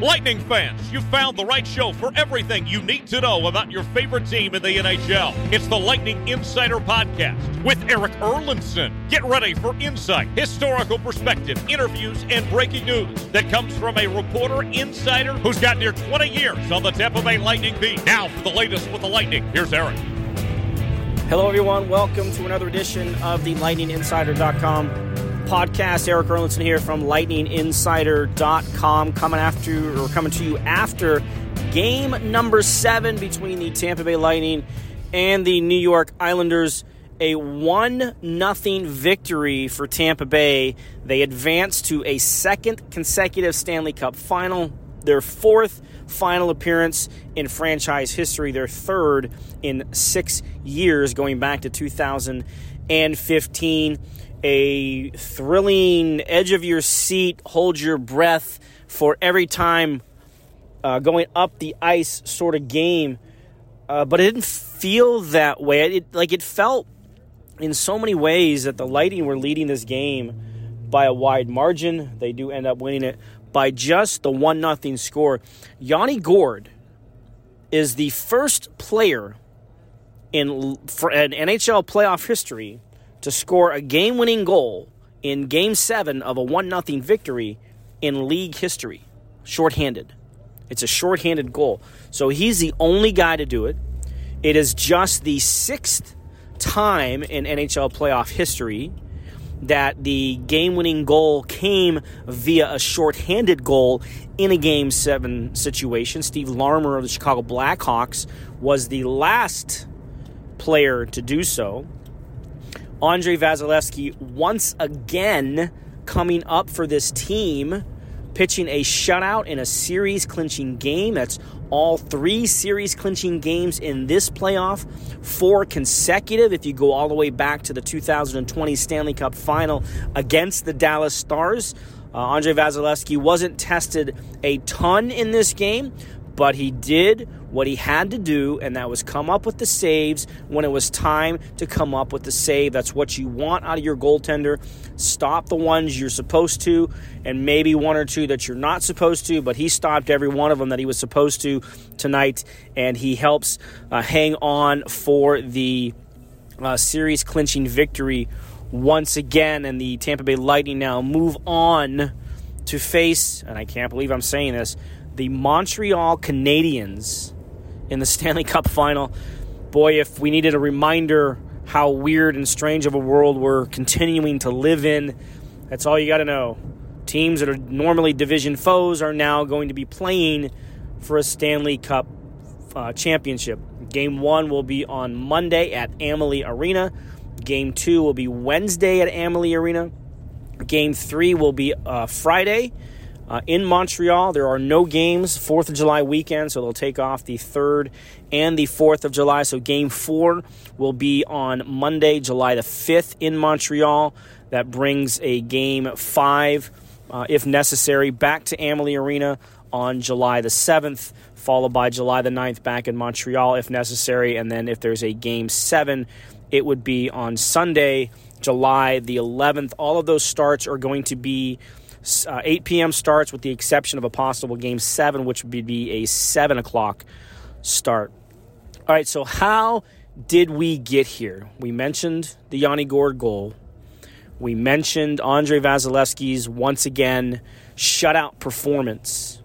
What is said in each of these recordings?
Lightning fans, you found the right show for everything you need to know about your favorite team in the NHL. It's the Lightning Insider Podcast with Eric Erlendsson. Get ready for insight, historical perspective, interviews, and breaking news that comes from a reporter insider who's got near 20 years on the Tampa Bay Lightning beat. Now for the latest with the Lightning, here's Eric. Hello, everyone. Welcome to another edition of the LightningInsider.com podcast. Eric Erlendsson here from lightninginsider.com coming after or coming to you after game number 7 between the Tampa Bay Lightning and the New York Islanders. A 1 nothing victory for Tampa Bay. They advance to a second consecutive Stanley Cup final, their fourth final appearance in franchise history, their third in 6 years going back to 2015 a thrilling, edge of your seat, hold your breath for every time uh, going up the ice sort of game. Uh, but it didn't feel that way. It, like it felt in so many ways that the Lightning were leading this game by a wide margin. They do end up winning it by just the one nothing score. Yanni Gourde is the first player in for an NHL playoff history to score a game winning goal in game seven of a 1 0 victory in league history, shorthanded. It's a shorthanded goal. So he's the only guy to do it. It is just the sixth time in NHL playoff history that the game winning goal came via a shorthanded goal in a game seven situation. Steve Larmer of the Chicago Blackhawks was the last player to do so. Andrei Vasilevskiy once again coming up for this team, pitching a shutout in a series clinching game. That's all three series clinching games in this playoff, four consecutive if you go all the way back to the 2020 Stanley Cup final against the Dallas Stars. Uh, Andrei Vasilevskiy wasn't tested a ton in this game, but he did what he had to do, and that was come up with the saves when it was time to come up with the save. That's what you want out of your goaltender. Stop the ones you're supposed to, and maybe one or two that you're not supposed to, but he stopped every one of them that he was supposed to tonight, and he helps uh, hang on for the uh, series clinching victory once again. And the Tampa Bay Lightning now move on to face, and I can't believe I'm saying this the Montreal Canadiens in the Stanley Cup final. Boy, if we needed a reminder how weird and strange of a world we're continuing to live in, that's all you got to know. Teams that are normally division foes are now going to be playing for a Stanley Cup uh, championship. Game one will be on Monday at Amalie Arena. Game two will be Wednesday at Amalie Arena. Game three will be uh, Friday uh, in Montreal, there are no games 4th of July weekend, so they'll take off the 3rd and the 4th of July. So game 4 will be on Monday, July the 5th in Montreal. That brings a game 5, uh, if necessary, back to Amalie Arena on July the 7th, followed by July the 9th back in Montreal if necessary. And then if there's a game 7, it would be on Sunday, July the 11th. All of those starts are going to be uh, 8 p.m. starts, with the exception of a possible game seven, which would be a 7 o'clock start. All right, so how did we get here? We mentioned the Yanni Gourde goal. We mentioned Andre Vasilevskiy's once again shutout performance.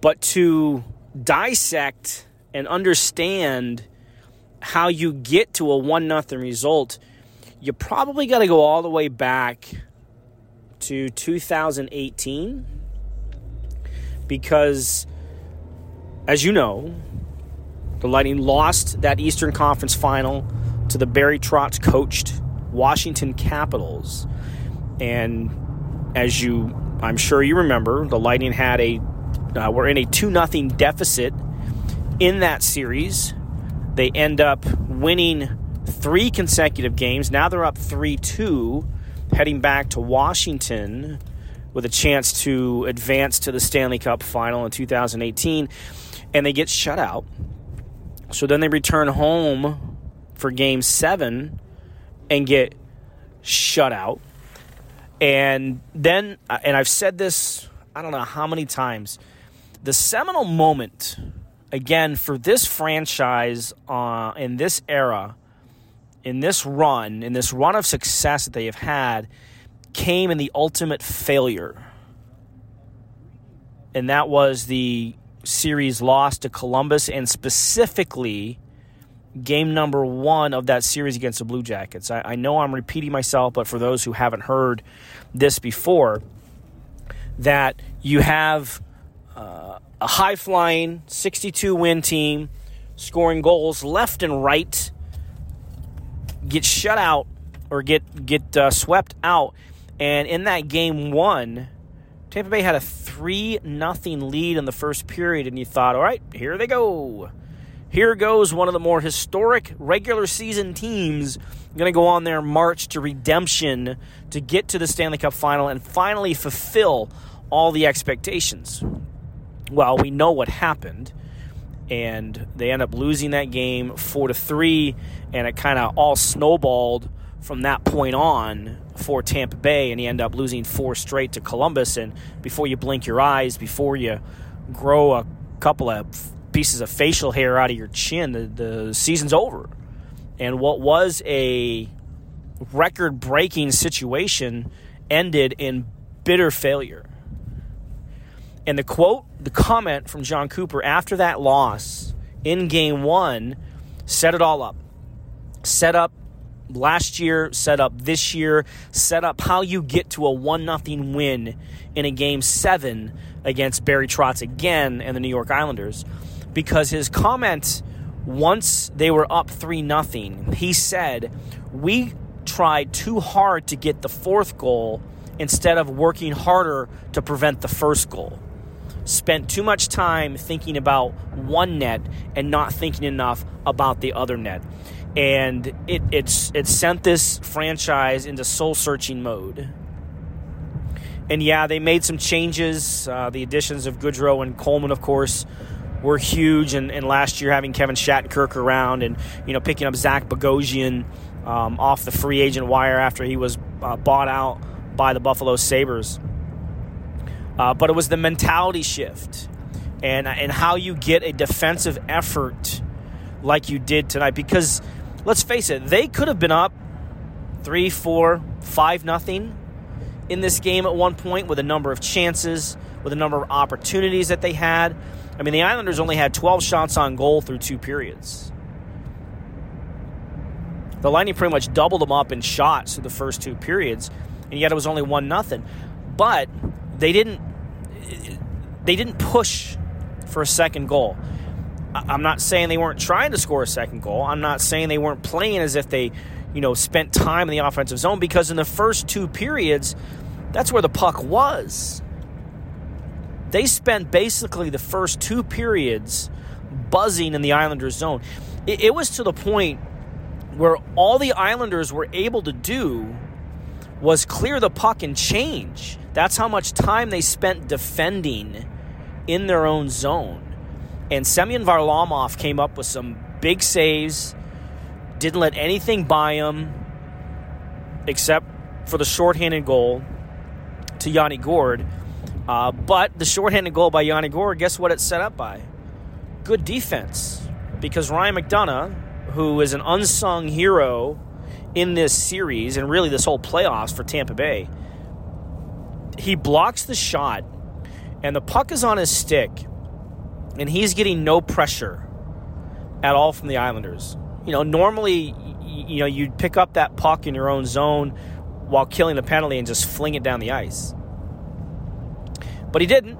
But to dissect and understand how you get to a 1 0 result, you probably got to go all the way back to 2018 because, as you know, the Lightning lost that Eastern Conference final to the Barry Trotz coached Washington Capitals. And as you I'm sure you remember the Lightning had a uh, were in a two nothing deficit in that series. They end up winning three consecutive games. Now they're up three two, heading back to Washington with a chance to advance to the Stanley Cup final in 2018, and they get shut out. So then they return home for game seven and get shut out. And then, uh, and I've said this, I don't know how many times, the seminal moment, again, for this franchise uh, in this era, in this run, in this run of success that they have had, came in the ultimate failure. And that was the series loss to Columbus, and specifically game number one of that series against the Blue Jackets. I, I know I'm repeating myself, but for those who haven't heard this before, that you have uh, a high flying 62 win team scoring goals left and right, get shut out or get get uh, swept out, and in that game one. Tampa Bay had a 3 nothing lead in the first period, and you thought, all right, here they go. Here goes one of the more historic regular season teams going to go on their march to redemption to get to the Stanley Cup final and finally fulfill all the expectations. Well, we know what happened and they end up losing that game 4 to 3 and it kind of all snowballed from that point on for Tampa Bay and you end up losing four straight to Columbus and before you blink your eyes before you grow a couple of pieces of facial hair out of your chin, the, the season's over. And what was a record breaking situation ended in bitter failure. And the quote, the comment from Jon Cooper after that loss in game one set it all up. Set up last year, set up this year, set up how you get to a 1 0 win in a game seven against Barry Trotz again and the New York Islanders because his comment once they were up 3 nothing, he said, "We tried too hard to get the fourth goal instead of working harder to prevent the first goal." Spent too much time thinking about one net and not thinking enough about the other net. And it, it's it sent this franchise into soul searching mode. And yeah, they made some changes. Uh, the additions of Goodrow and Coleman, of course, were huge. And, and last year, having Kevin Shattenkirk around and you know picking up Zach Bogosian um, off the free agent wire after he was uh, bought out by the Buffalo Sabres. Uh, but it was the mentality shift and and how you get a defensive effort like you did tonight. Because let's face it, they could have been up three, four, five, nothing in this game at one point with a number of chances, with a number of opportunities that they had. I mean, the Islanders only had 12 shots on goal through two periods. The Lightning pretty much doubled them up in shots through the first two periods, and yet it was only one nothing. But they didn't they didn't push for a second goal. I'm not saying they weren't trying to score a second goal. I'm not saying they weren't playing as if they, you know, spent time in the offensive zone because in the first two periods, that's where the puck was. They spent basically the first two periods buzzing in the Islanders' zone. It, it was to the point where all the Islanders were able to do was clear the puck and change. That's how much time they spent defending in their own zone. And Semyon Varlamov came up with some big saves, didn't let anything by him except for the shorthanded goal to Yanni Gourde. Uh, but the shorthanded goal by Yanni Gourde, guess what it's set up by? Good defense. Because Ryan McDonagh, who is an unsung hero in this series and really this whole playoffs for Tampa Bay, he blocks the shot and the puck is on his stick and he's getting no pressure at all from the Islanders. You know, normally, you know, you'd pick up that puck in your own zone while killing the penalty and just fling it down the ice. But he didn't.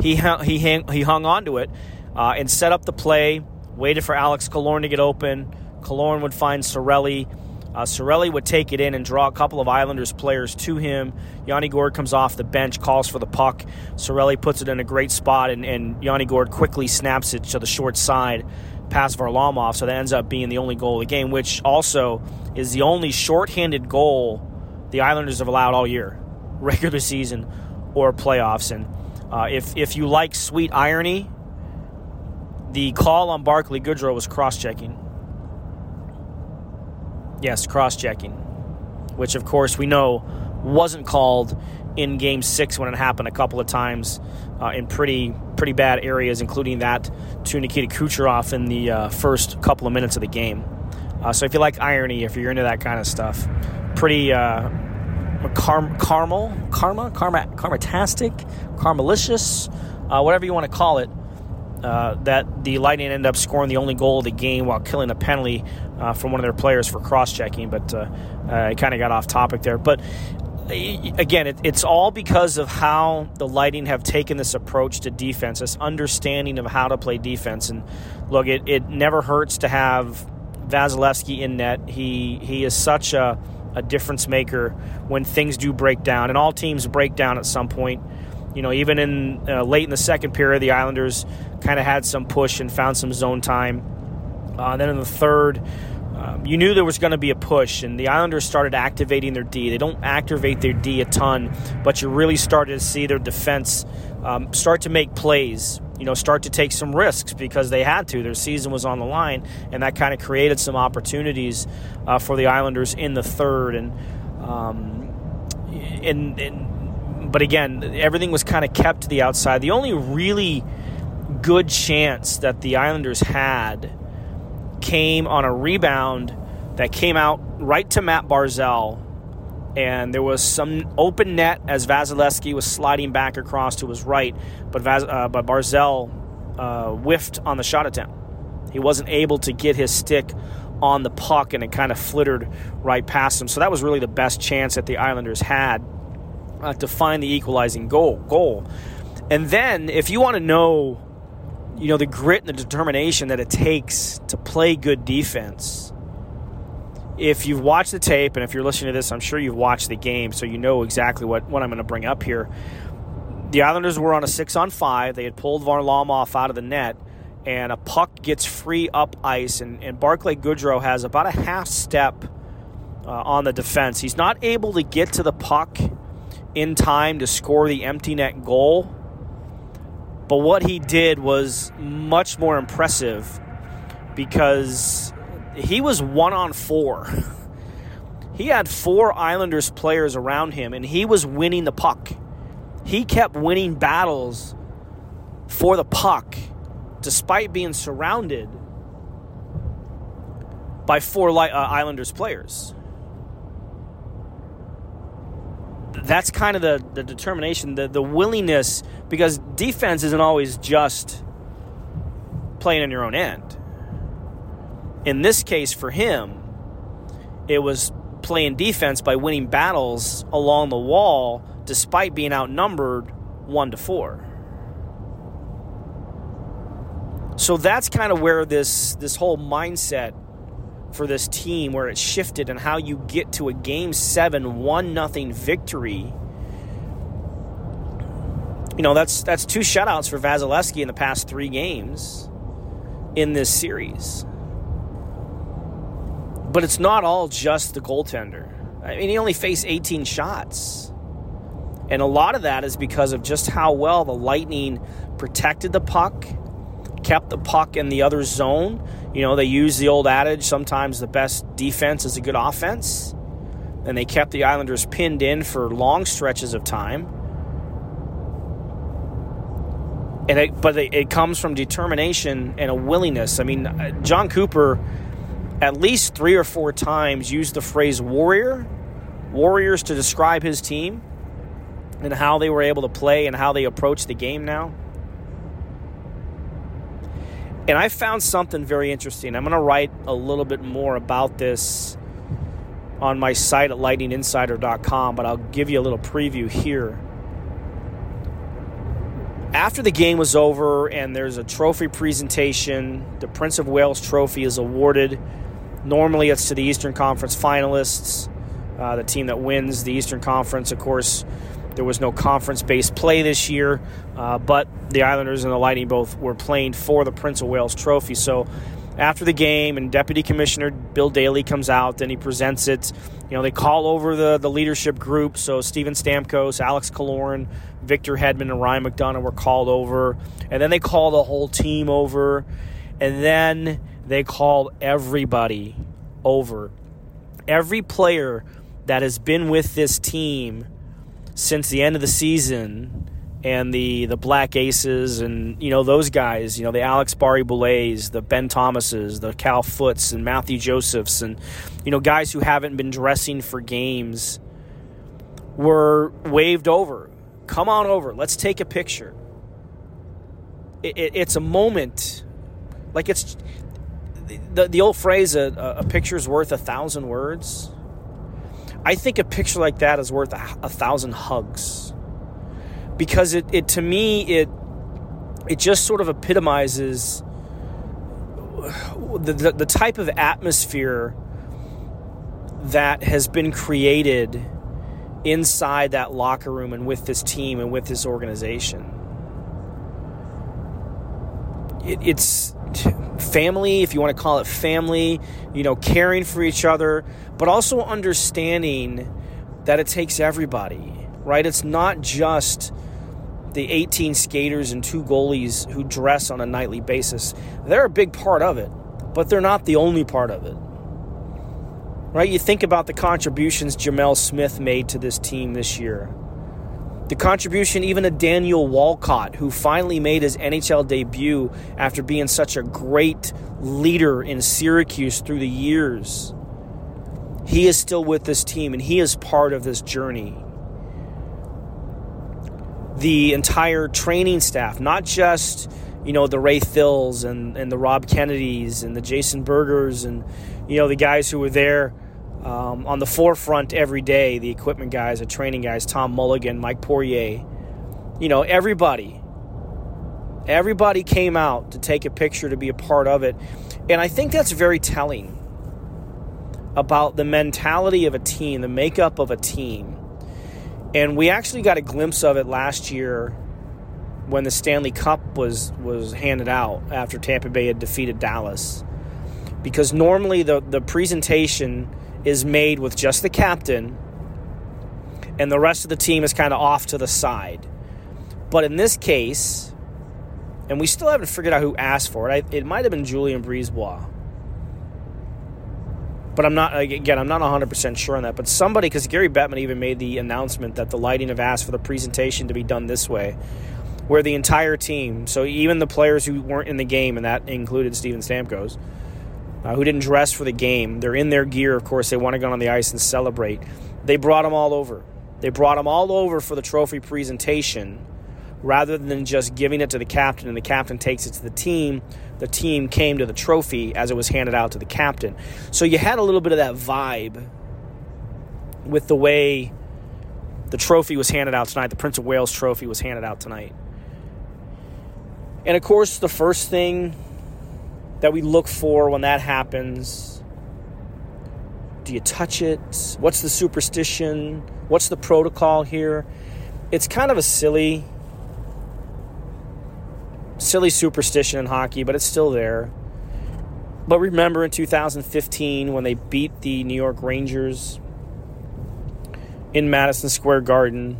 He he hang, he hung on to it uh, and set up the play. Waited for Alex Killorn to get open. Killorn would find Cirelli Uh, Cirelli would take it in and draw a couple of Islanders players to him. Yanni Gourde comes off the bench, calls for the puck. Cirelli puts it in a great spot, and, and Yanni Gourde quickly snaps it to the short side past Varlamov. So that ends up being the only goal of the game, which also is the only shorthanded goal the Islanders have allowed all year, regular season or playoffs. And uh, if, if you like sweet irony, the call on Barclay Goodrow was cross checking. Yes, cross checking, which of course we know wasn't called in Game Six when it happened a couple of times uh, in pretty pretty bad areas, including that to Nikita Kucherov in the uh, first couple of minutes of the game. Uh, so if you like irony, if you're into that kind of stuff, pretty uh, car- caramel, karma, karma, karmatastic, karmalicious, uh, whatever you want to call it. Uh, that the Lightning ended up scoring the only goal of the game while killing a penalty uh, from one of their players for cross checking, but uh, I kind of got off topic there. But again, it, it's all because of how the Lightning have taken this approach to defense, this understanding of how to play defense. And look, it, it never hurts to have Vasilevskiy in net. He he is such a, a difference maker when things do break down, and all teams break down at some point. You know, even in uh, late in the second period, the Islanders kind of had some push and found some zone time. Uh, then in the third, um, you knew there was going to be a push, and the Islanders started activating their D. They don't activate their D a ton, but you really started to see their defense um, start to make plays. You know, start to take some risks because they had to. Their season was on the line, and that kind of created some opportunities uh, for the Islanders in the third. And, um, and, and but again, everything was kind of kept to the outside. The only really good chance that the Islanders had came on a rebound that came out right to Matt Barzal. And there was some open net as Vasilevskiy was sliding back across to his right, but, Vaz, uh, but Barzal uh, whiffed on the shot attempt. He wasn't able to get his stick on the puck, and it kind of flittered right past him. So that was really the best chance that the Islanders had uh, to find the equalizing goal. Goal, and then if you want to know you know, the grit and the determination that it takes to play good defense. If you've watched the tape, and if you're listening to this, I'm sure you've watched the game, so you know exactly what, what I'm going to bring up here. The Islanders were on a six on five. They had pulled Varlamov out of the net, and a puck gets free up ice, and, and Barclay Goodrow has about a half step uh, on the defense. He's not able to get to the puck in time to score the empty net goal but what he did was much more impressive because he was one on four. He had four Islanders players around him, and he was winning the puck. He kept winning battles for the puck despite being surrounded by four uh, Islanders players. That's kind of the, the determination, the, the willingness, because defense isn't always just playing on your own end. In this case, for him, it was playing defense by winning battles along the wall despite being outnumbered one to four. So that's kind of where this this whole mindset for this team where it shifted and how you get to a game seven one nothing victory. You know, that's that's two shutouts for Vasilevskiy in the past three games in this series. But it's not all just the goaltender. I mean, he only faced 18 shots. And a lot of that is because of just how well the Lightning protected the puck, kept the puck in the other zone, you know, they use the old adage sometimes the best defense is a good offense. And they kept the Islanders pinned in for long stretches of time. And it, but it, comes from determination and a willingness. I mean, uh, Jon Cooper at least three or four times used the phrase warrior, warriors to describe his team and how they were able to play and how they approach the game now. And I found something very interesting. I'm going to write a little bit more about this on my site at lightninginsider.com, but I'll give you a little preview here. After the game was over and there's a trophy presentation, the Prince of Wales trophy is awarded Normally, it's to the Eastern Conference finalists, uh, the team that wins the Eastern Conference. Of course, there was no conference based play this year, uh, but the Islanders and the Lightning both were playing for the Prince of Wales trophy. So after the game, and Deputy Commissioner Bill Daly comes out and he presents it. You know, they call over the, the leadership group. So Steven Stamkos, Alex Killorn, Victor Hedman, and Ryan McDonagh were called over. And then they call the whole team over. And then they called everybody over. Every player that has been with this team since the end of the season and the the Black Aces and you know those guys, you know the Alex Barré-Boulets, the Ben Thomases, the Cal Foots and Matthew Josephs, and you know guys who haven't been dressing for games were waved over. Come on over, let's take a picture. It, it, it's a moment, like it's the the old phrase: a, a picture's worth a thousand words. I think a picture like that is worth a, a thousand hugs because it, it to me it it just sort of epitomizes the, the, the type of atmosphere that has been created inside that locker room and with this team and with this organization. It, it's family, if you want to call it family, you know, caring for each other, but also understanding that it takes everybody, right? It's not just the 18 skaters and two goalies who dress on a nightly basis. They're a big part of it, but they're not the only part of it. Right? You think about the contributions Gemel Smith made to this team this year. The contribution even of Daniel Walcott, who finally made his NHL debut after being such a great leader in Syracuse through the years. He is still with this team and he is part of this journey the entire training staff, not just you know the Ray Thills and, and the Rob Kennedys and the Jason Burgers and you know the guys who were there um, on the forefront every day, the equipment guys, the training guys, Tom Mulligan, Mike Poirier, you know everybody, everybody came out to take a picture to be a part of it, and I think that's very telling about the mentality of a team, the makeup of a team and we actually got a glimpse of it last year when the Stanley Cup was was handed out after Tampa Bay had defeated Dallas. Because normally the, the presentation is made with just the captain and the rest of the team is kind of off to the side. But in this case, and we still haven't figured out who asked for it, it might have been Julien BriseBois but I'm not again. I'm not 100 percent sure on that. But somebody, because Gary Bettman even made the announcement that the Lightning have asked for the presentation to be done this way, where the entire team, so even the players who weren't in the game, and that included Steven Stamkos, uh, who didn't dress for the game, they're in their gear. Of course, they want to go on the ice and celebrate. They brought them all over. They brought them all over for the trophy presentation rather than just giving it to the captain and the captain takes it to the team, the team came to the trophy as it was handed out to the captain. So you had a little bit of that vibe with the way the trophy was handed out tonight, the Prince of Wales trophy was handed out tonight. And of course, the first thing that we look for when that happens do you touch it? What's the superstition? What's the protocol here? It's kind of a silly silly superstition in hockey, but it's still there. But remember in 2015 when they beat the New York Rangers in Madison Square Garden,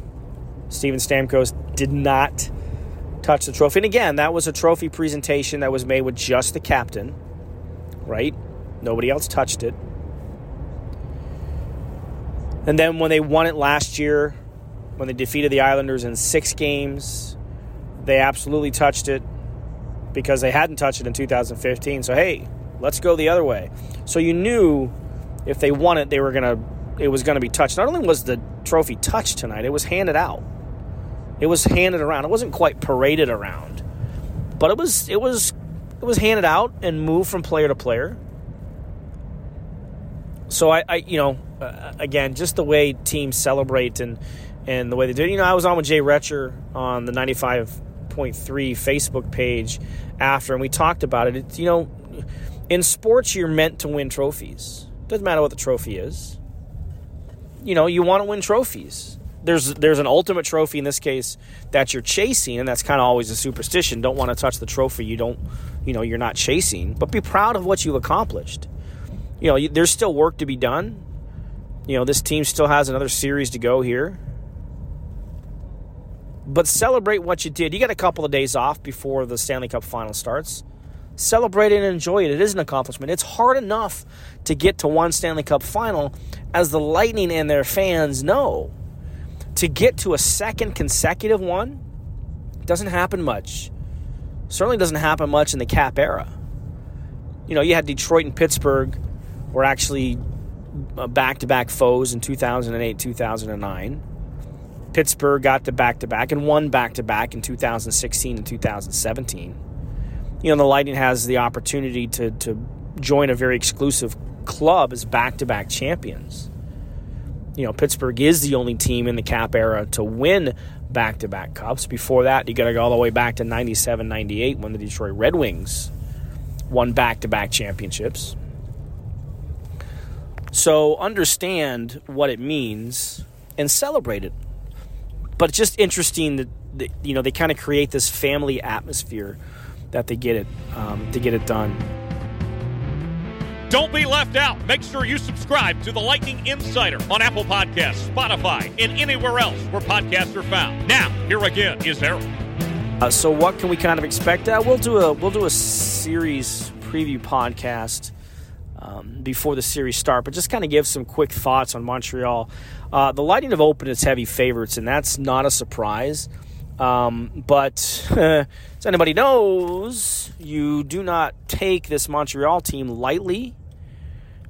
Steven Stamkos did not touch the trophy. And again, that was a trophy presentation that was made with just the captain, right? Nobody else touched it. And then when they won it last year, when they defeated the Islanders in six games, they absolutely touched it because they hadn't touched it in 2015. So hey, let's go the other way. So you knew if they won it, they were gonna it was gonna be touched. Not only was the trophy touched tonight, it was handed out. It was handed around. It wasn't quite paraded around, but it was it was it was handed out and moved from player to player. So I, I you know, uh, again, just the way teams celebrate and and the way they do. You know, I was on with Jay Retcher on the ninety five point three Facebook page after, and we talked about it. It's, you know, In sports, you're meant to win trophies. Doesn't matter what the trophy is. You know, you want to win trophies. There's there's an ultimate trophy in this case that you're chasing, and that's kind of always a superstition. Don't want to touch the trophy you don't, you know, you're not chasing. But be proud of what you've accomplished. You know, there's still work to be done. You know, this team still has another series to go here but celebrate what you did. You got a couple of days off before the Stanley Cup final starts. Celebrate it and enjoy it. It is an accomplishment. It's hard enough to get to one Stanley Cup final, as the Lightning and their fans know. To get to a second consecutive one doesn't happen much. Certainly doesn't happen much in the cap era. You know, you had Detroit and Pittsburgh were actually back to back foes in 2008 2009. Pittsburgh got to back to back and won back to back in 2016 and 2017. You know, the Lightning has the opportunity to, to join a very exclusive club as back to back champions. You know, Pittsburgh is the only team in the cap era to win back to back cups. Before that, you got to go all the way back to 97 98 when the Detroit Red Wings won back to back championships. So understand what it means and celebrate it but it's just interesting that, that you know they kind of create this family atmosphere that they get it um, to get it done. Don't be left out. Make sure you subscribe to the Lightning Insider on Apple Podcasts, Spotify, and anywhere else where podcasts are found. Now, here again is Eric. Uh, so, what can we kind of expect? Uh, we'll do a we'll do a series preview podcast um, before the series start, but just kind of give some quick thoughts on Montreal. Uh, the Lightning have opened its heavy favorites, and that's not a surprise. Um, but as anybody knows, you do not take this Montreal team lightly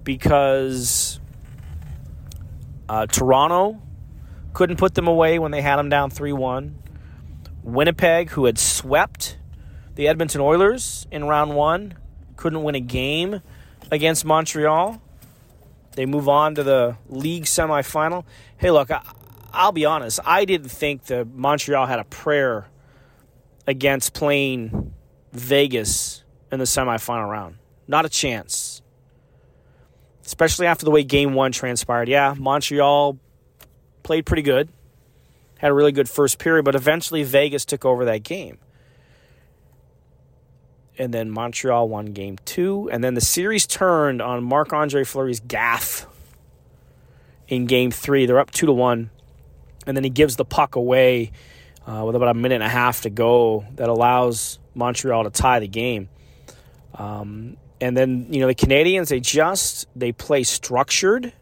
because uh, Toronto couldn't put them away when they had them down 3 1. Winnipeg, who had swept the Edmonton Oilers in round one, couldn't win a game against Montreal. They move on to the league semifinal. Hey, look, I, I'll be honest. I didn't think that Montreal had a prayer against playing Vegas in the semifinal round. Not a chance. Especially after the way game one transpired. Yeah, Montreal played pretty good, had a really good first period, but eventually Vegas took over that game and then Montreal won game two. And then the series turned on Marc Andre Fleury's gaff in game three. They're up two to one. And then he gives the puck away uh, with about a minute and a half to go that allows Montreal to tie the game. Um, and then, you know, the Canadiens, they just, they play structured.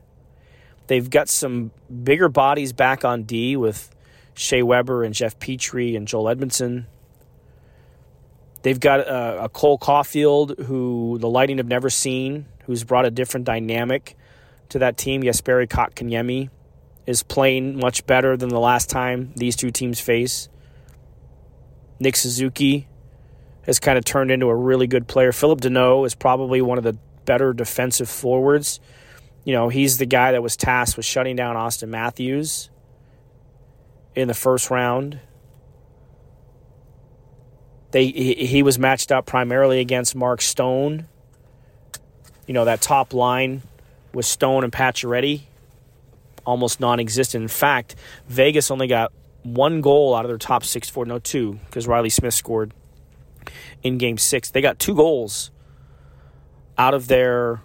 They've got some bigger bodies back on D with Shea Weber and Jeff Petry and Joel Edmondson. They've got a, a Cole Caufield who the Lightning have never seen, who's brought a different dynamic to that team. Jesperi Kotkaniemi is playing much better than the last time these two teams face. Nick Suzuki has kind of turned into a really good player. Philip Danault is probably one of the better defensive forwards. You know, he's the guy that was tasked with shutting down Auston Matthews in the first round. They he, he was matched up primarily against Mark Stone. You know that top line with Stone and Pacioretty almost non-existent. In fact, Vegas only got one goal out of their top six four, no two, because Reilly Smith scored in Game Six. They got two goals out of their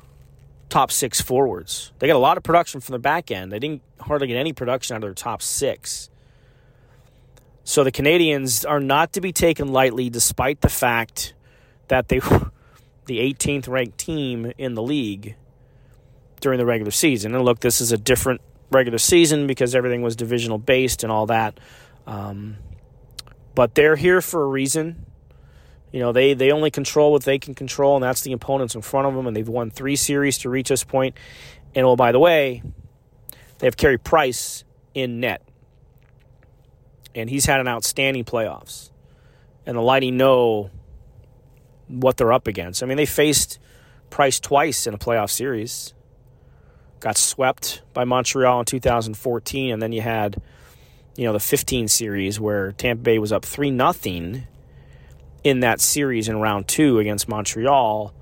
top six forwards. They got a lot of production from the back end. They didn't hardly get any production out of their top six. So the Canadiens are not to be taken lightly, despite the fact that they were the 18th ranked team in the league during the regular season. And look, this is a different regular season because everything was divisional based and all that. Um, but they're here for a reason. You know, they, they only control what they can control, and that's the opponents in front of them. And they've won three series to reach this point. And oh, by the way, they have Carey Price in net and he's had an outstanding playoffs. And the Lightning know what they're up against. I mean, they faced Price twice in a playoff series. Got swept by Montreal in 2014, and then you had, you know, the 15 series where Tampa Bay was up three nothing in that series in round two against Montreal.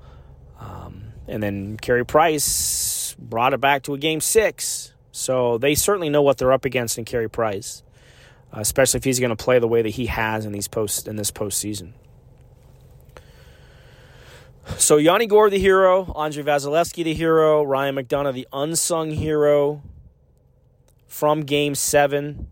Um, and then Carey Price brought it back to a game six. So they certainly know what they're up against in Carey Price, uh, especially if he's going to play the way that he has in these post in this postseason. So Yanni Gourde the hero, Andrei Vasilevskiy, the hero, Ryan McDonagh, the unsung hero from Game Seven.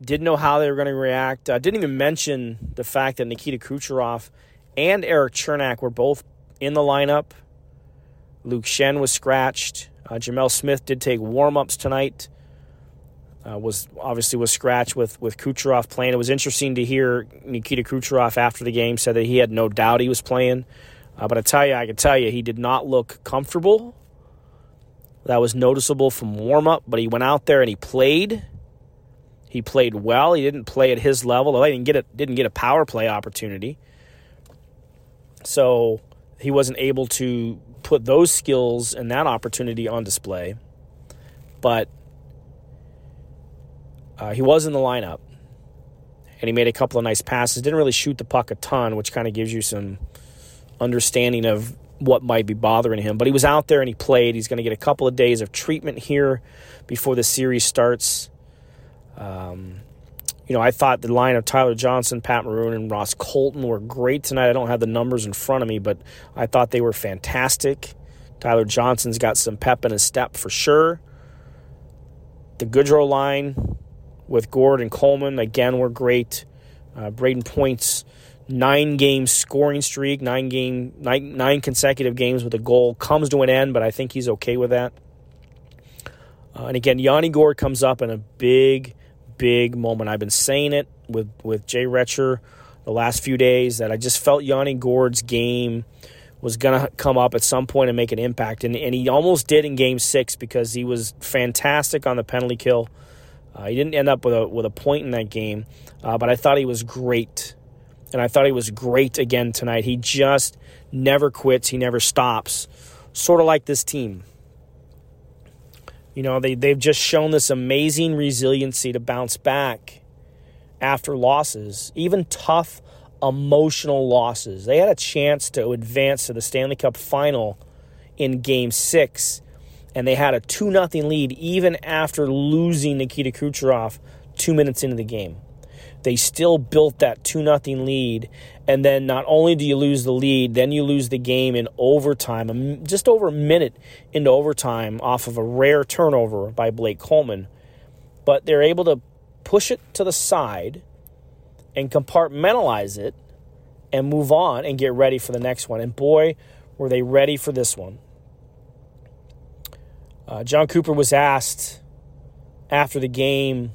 Didn't know how they were going to react. Uh, didn't even mention the fact that Nikita Kucherov and Erik Cernak were both in the lineup. Luke Schenn was scratched. Uh, Gemel Smith did take warm ups tonight. Uh, was obviously was scratched with with Kucherov playing. It was interesting to hear Nikita Kucherov after the game said that he had no doubt he was playing. Uh, but I tell you, I can tell you, he did not look comfortable. That was noticeable from warm up. But he went out there and he played. He played well. He didn't play at his level. He didn't get a, didn't get a power play opportunity. So he wasn't able to put those skills and that opportunity on display. But uh, he was in the lineup, and he made a couple of nice passes. Didn't really shoot the puck a ton, which kind of gives you some understanding of what might be bothering him. But he was out there and he played. He's going to get a couple of days of treatment here before the series starts. Um, you know, I thought the line of Tyler Johnson, Pat Maroon, and Ross Colton were great tonight. I don't have the numbers in front of me, but I thought they were fantastic. Tyler Johnson's got some pep in his step for sure. The Goodrow line with Gourde and Coleman, again, were great. Uh, Brayden Point's nine game scoring streak, nine game, nine, nine consecutive games with a goal comes to an end, but I think he's okay with that. Uh, and again, Yanni Gourde comes up in a big big moment. I've been saying it with, with Jay Retcher the last few days that I just felt Yanni Gourde's game was going to come up at some point and make an impact. And, and he almost did in game six because he was fantastic on the penalty kill. Uh, he didn't end up with a, with a point in that game, uh, but I thought he was great. And I thought he was great again tonight. He just never quits, he never stops. Sort of like this team. You know, they, they've just shown this amazing resiliency to bounce back after losses, even tough emotional losses. They had a chance to advance to the Stanley Cup final in game six, and they had a 2 0 lead even after losing Nikita Kucherov two minutes into the game. They still built that 2 0 lead. And then not only do you lose the lead, then you lose the game in overtime, just over a minute into overtime off of a rare turnover by Blake Coleman. But they're able to push it to the side and compartmentalize it and move on and get ready for the next one. And boy, were they ready for this one. Uh, Jon Cooper was asked after the game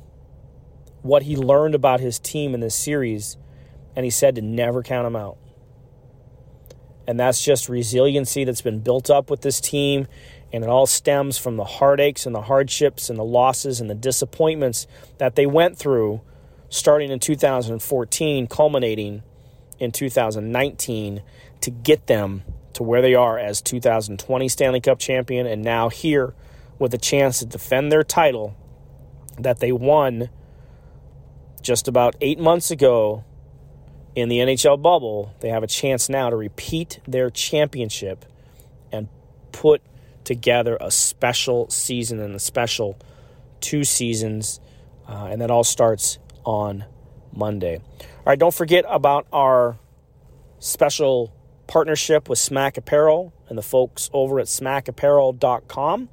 what he learned about his team in this series, and he said to never count them out. And that's just resiliency that's been built up with this team, and it all stems from the heartaches and the hardships and the losses and the disappointments that they went through starting in 2014, culminating in 2019 to get them to where they are as 2020 Stanley Cup champion and now here with a chance to defend their title that they won just about eight months ago in the NHL bubble, they have a chance now to repeat their championship and put together a special season and a special two seasons. Uh, and that all starts on Monday. All right, don't forget about our special partnership with Smack Apparel and the folks over at smackapparel.com.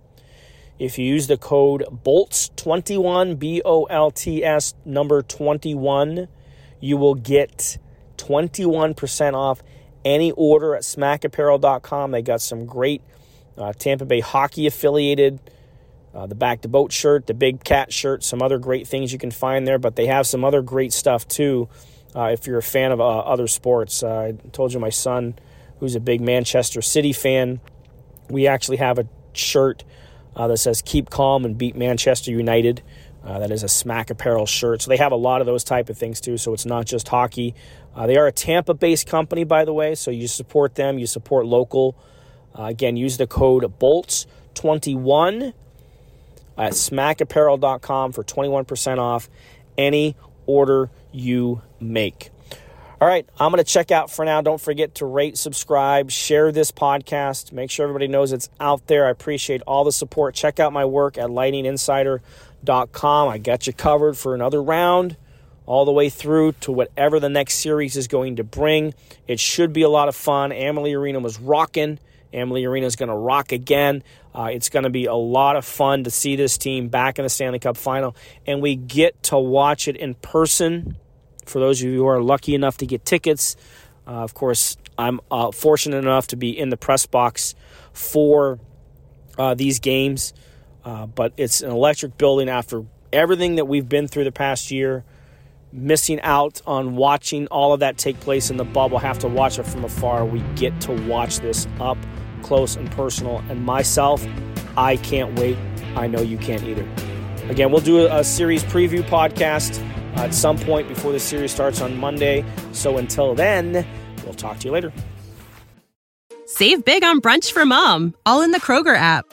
If you use the code BOLTS21, B O L T S number 21, you will get 21% off any order at smackapparel.com. They got some great uh, Tampa Bay hockey affiliated, uh, the back to boat shirt, the big cat shirt, some other great things you can find there, but they have some other great stuff too. Uh, if you're a fan of uh, other sports, uh, I told you my son, who's a big Manchester City fan, we actually have a shirt uh, that says "Keep Calm and Beat Manchester United." Uh, that is a Smack Apparel shirt. So they have a lot of those type of things too. So it's not just hockey. Uh, they are a Tampa-based company, by the way. So you support them. You support local. Uh, again, use the code BOLTS21 at smackapparel.com for 21% off any order you make. All right, I'm going to check out for now. Don't forget to rate, subscribe, share this podcast. Make sure everybody knows it's out there. I appreciate all the support. Check out my work at lightninginsider.com. I got you covered for another round all the way through to whatever the next series is going to bring. It should be a lot of fun. Amalie Arena was rocking. Amalie Arena is going to rock again. Uh, it's going to be a lot of fun to see this team back in the Stanley Cup final, and we get to watch it in person for those of you who are lucky enough to get tickets, uh, of course, I'm uh, fortunate enough to be in the press box for uh, these games. Uh, but it's an electric building after everything that we've been through the past year. Missing out on watching all of that take place in the bubble, have to watch it from afar. We get to watch this up close and personal. And myself, I can't wait. I know you can't either. Again, we'll do a, a series preview podcast at some point before the series starts on Monday. So until then, we'll talk to you later. Save big on brunch for mom, all in the Kroger app.